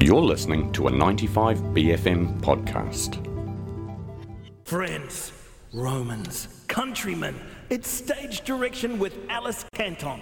You're listening to a 95BFM podcast. Friends, Romans, countrymen, it's stage direction with Alice Canton.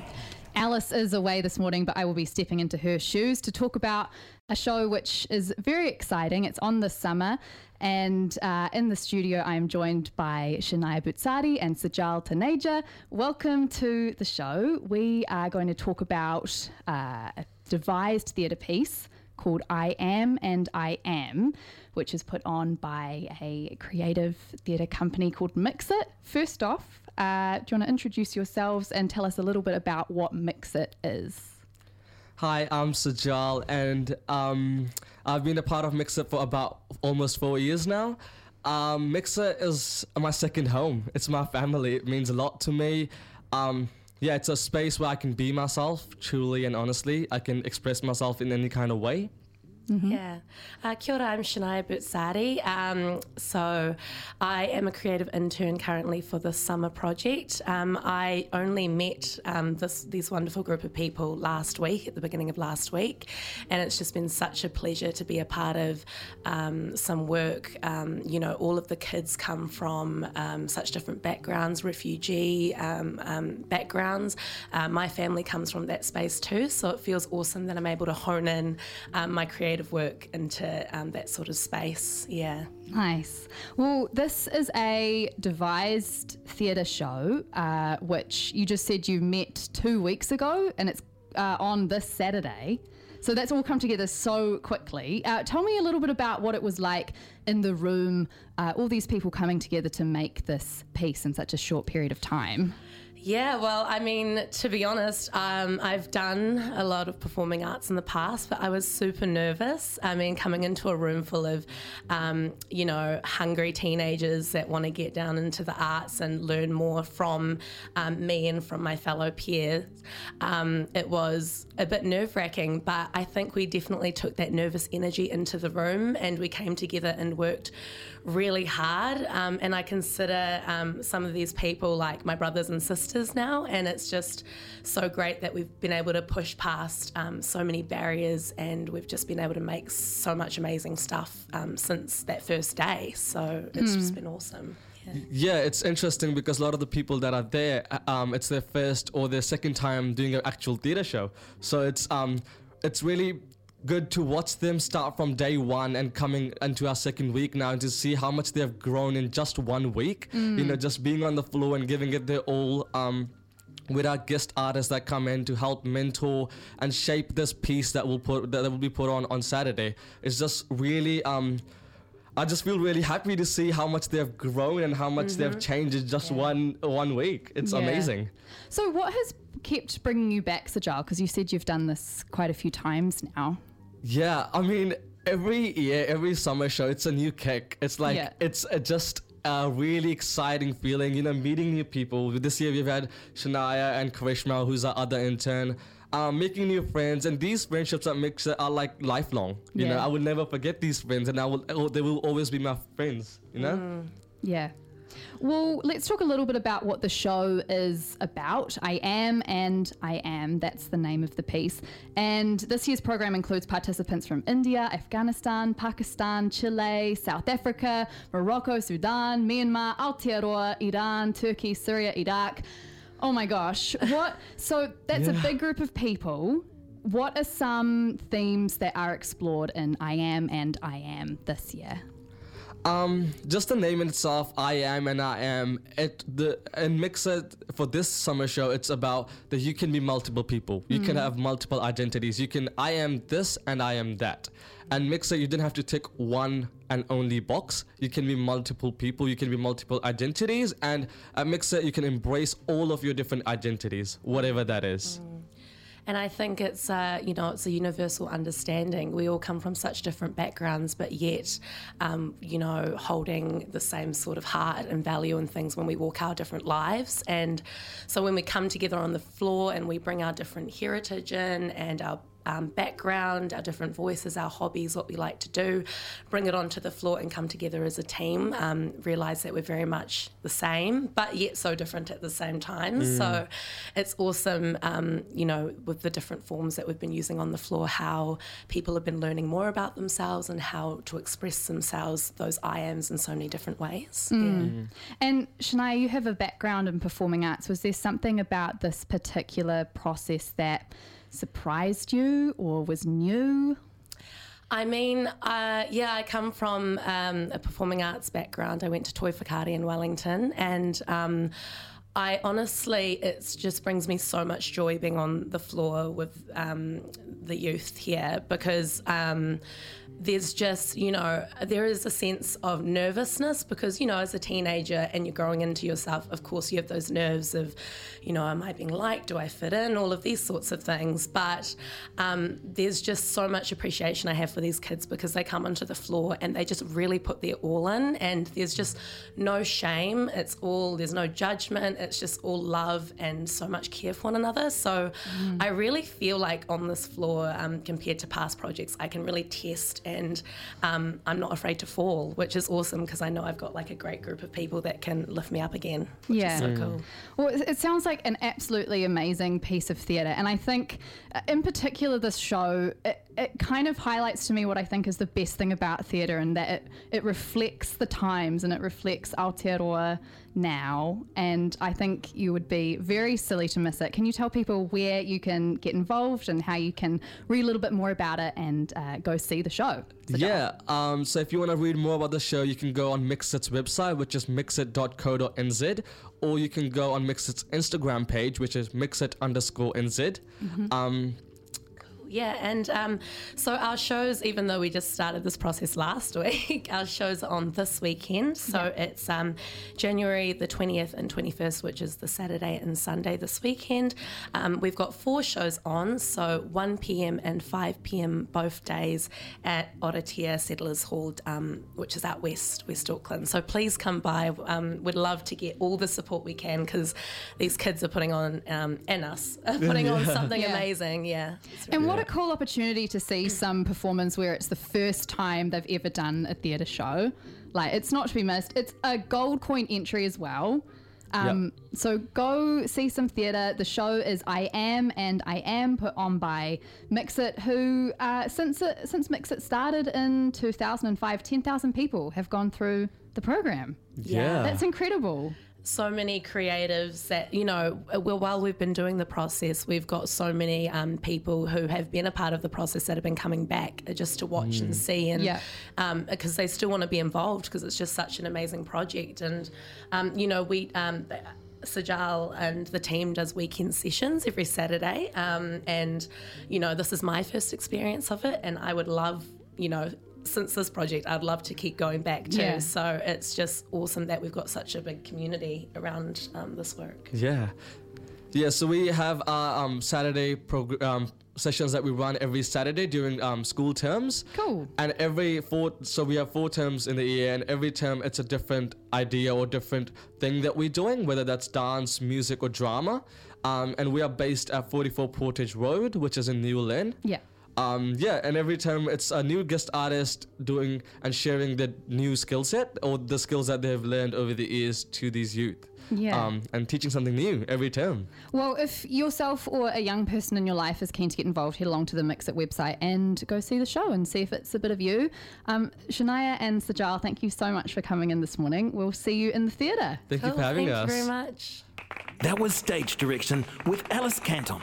Alice is away this morning, but I will be stepping into her shoes to talk about a show which is very exciting. It's on this summer, and uh, in the studio, I am joined by Shanaia Boutsady and Sajal Taneja. Welcome to the show. We are going to talk about uh, a devised theatre piece called I Am and I Am, which is put on by a creative theatre company called Mixit. First off, uh, do you want to introduce yourselves and tell us a little bit about what Mixit is? Hi, I'm Sajal, and um, I've been a part of Mixit for about almost four years now. Um, Mixit is my second home. It's my family. It means a lot to me. Um, yeah, it's a space where I can be myself, truly and honestly. I can express myself in any kind of way. Mm-hmm. Yeah. Uh, kia ora, I'm Shanaia Boutsady. Um, so I am a creative intern currently for the summer project. Um, I only met um, this, this wonderful group of people last week, at the beginning of last week, and it's just been such a pleasure to be a part of um, some work. Um, you know, all of the kids come from um, such different backgrounds, refugee backgrounds. Uh, my family comes from that space too, so it feels awesome that I'm able to hone in my creative creative work into um, that sort of space. Yeah. Nice. Well, this is a devised theatre show, uh, which you just said you met two weeks ago, and it's uh, on this Saturday. So that's all come together so quickly. Uh, tell me a little bit about what it was like in the room, uh, all these people coming together to make this piece in such a short period of time. Yeah, well, I mean, to be honest, um, I've done a lot of performing arts in the past, but I was super nervous. I mean, coming into a room full of, um, you know, hungry teenagers that want to get down into the arts and learn more from um, me and from my fellow peers, um, it was a bit nerve wracking, but I think we definitely took that nervous energy into the room and we came together and worked really hard. Um, and I consider um, some of these people like my brothers and sisters now. And it's just so great that we've been able to push past um, so many barriers and we've just been able to make so much amazing stuff um, since that first day. So it's mm. just been awesome. Yeah. it's interesting because a lot of the people that are there, uh, um, it's their first or their second time doing an actual theatre show. So it's um, it's really good to watch them start from day one and coming into our second week now and to see how much they have grown in just one week. Mm. You know, just being on the floor and giving it their all. Um, with our guest artists that come in to help mentor and shape this piece that will put that will be put on on Saturday. It's just really um, I just feel really happy to see how much they've grown and how much mm-hmm. they've changed in just yeah. one one week. It's yeah. amazing. So, what has kept bringing you back, Sajal? Because you said you've done this quite a few times now. Yeah, I mean, every year, every summer show, it's a new kick. It's like yeah. it's a, just a really exciting feeling, you know, meeting new people. This year we've had Shanaia and Karishma, who's our other intern. Um, making new friends and these friendships that makes are like lifelong. You yeah. know, I will never forget these friends, and I will they will always be my friends. You know. Mm. Yeah, well, let's talk a little bit about what the show is about. I Am and I Am, that's the name of the piece. And this year's program includes participants from India, Afghanistan, Pakistan, Chile, South Africa, Morocco, Sudan, Myanmar, Aotearoa, Iran, Turkey, Syria, Iraq. Oh my gosh. What? So that's yeah. a big group of people. What are some themes that are explored in I Am and I Am this year? Um, just the name itself, I am and I am. It the and Mixit for this summer show. It's about that you can be multiple people. You mm. can have multiple identities. You can I am this and I am that. And mixer, you didn't have to tick one and only box. You can be multiple people. You can be multiple identities. And at Mixit, you can embrace all of your different identities, whatever that is. Mm. And I think it's a, you know it's a universal understanding. We all come from such different backgrounds, but yet, um, you know, holding the same sort of heart and value and things when we walk our different lives. And so when we come together on the floor and we bring our different heritage in and our um, background, our different voices, our hobbies, what we like to do, bring it onto the floor and come together as a team. Um, realize that we're very much the same, but yet so different at the same time. Mm. So it's awesome, um, you know, with the different forms that we've been using on the floor, how people have been learning more about themselves and how to express themselves, those I ams, in so many different ways. Mm. And Shanaia, you have a background in performing arts. Was there something about this particular process that surprised you or was new? I mean, uh, yeah, I come from um, a performing arts background. I went to Toi Whakaari in Wellington, and um, I honestly, it just brings me so much joy being on the floor with um, the youth here because um, there's just, you know, there is a sense of nervousness because, you know, as a teenager and you're growing into yourself, of course, you have those nerves of, you know, am I being liked? Do I fit in? All of these sorts of things. But um, there's just so much appreciation I have for these kids because they come onto the floor and they just really put their all in, and there's just no shame. It's all, there's no judgment. It's just all love and so much care for one another. So I really feel like on this floor, um, compared to past projects, I can really test and um, I'm not afraid to fall, which is awesome because I know I've got like a great group of people that can lift me up again, which Yeah. is so cool. Well, it it sounds like an absolutely amazing piece of theatre. And I think, uh, in particular, this show, it, it kind of highlights to me what I think is the best thing about theatre and that it, it reflects the times and it reflects Aotearoa now. And I think you would be very silly to miss it. Can you tell people where you can get involved and how you can read a little bit more about it and uh, go see the show? Yeah. Um, so if you want to read more about the show, you can go on Mixit's website, which is mixit.co.nz, or you can go on Mixit's Instagram page, which is mixit underscore nz. Um, Yeah, and um, so our shows, even though we just started this process last week, our shows are on this weekend. So it's um, January the 20th and 21st, which is the Saturday and Sunday this weekend. Um, we've got four shows on, so 1 pm and 5 pm both days at Oratia Settlers Hall, um, which is out west, West Auckland. So please come by. Um, we'd love to get all the support we can because these kids are putting on, um, and us, are putting on something Yeah. amazing. Yeah. It's really And what a cool opportunity to see some performance where it's the first time they've ever done a theatre show. Like, it's not to be missed. It's a gold coin entry as well. Um, So go see some theatre. The show is I Am and I Am put on by Mixit, who uh, since it, since Mixit started in 2005, 10,000 people have gone through the program. yeah. That's incredible. So many creatives that you know well while we've been doing the process we've got so many um, people who have been a part of the process that have been coming back just to watch and see and Yeah. because they still want to be involved because it's just such an amazing project and um, you know we um, Sajal and the team does weekend sessions every Saturday um, and you know this is my first experience of it and I would love you know since this project I'd love to keep going back too Yeah. so it's just awesome that we've got such a big community around um, this work. Yeah. Yeah, so we have our um, Saturday progr- um, sessions that we run every Saturday during um, school terms. Cool. And every four, so we have four terms in the year, and every term it's a different idea or different thing that we're doing, whether that's dance, music, or drama. Um, and we are based at 44 Portage Road, which is in New Lynn. Yeah. Um, yeah, and every time it's a new guest artist doing and sharing the new skill set or the skills that they've learned over the years to these youth. Yeah. Um, and teaching something new every term. Well, if yourself or a young person in your life is keen to get involved, head along to the Mixit website and go see the show and see if it's a bit of you. Um, Shanaia and Sajal, thank you so much for coming in this morning. We'll see you in the theatre. Thank you for having thank us. you very much. That was Stage Direction with Alice Canton.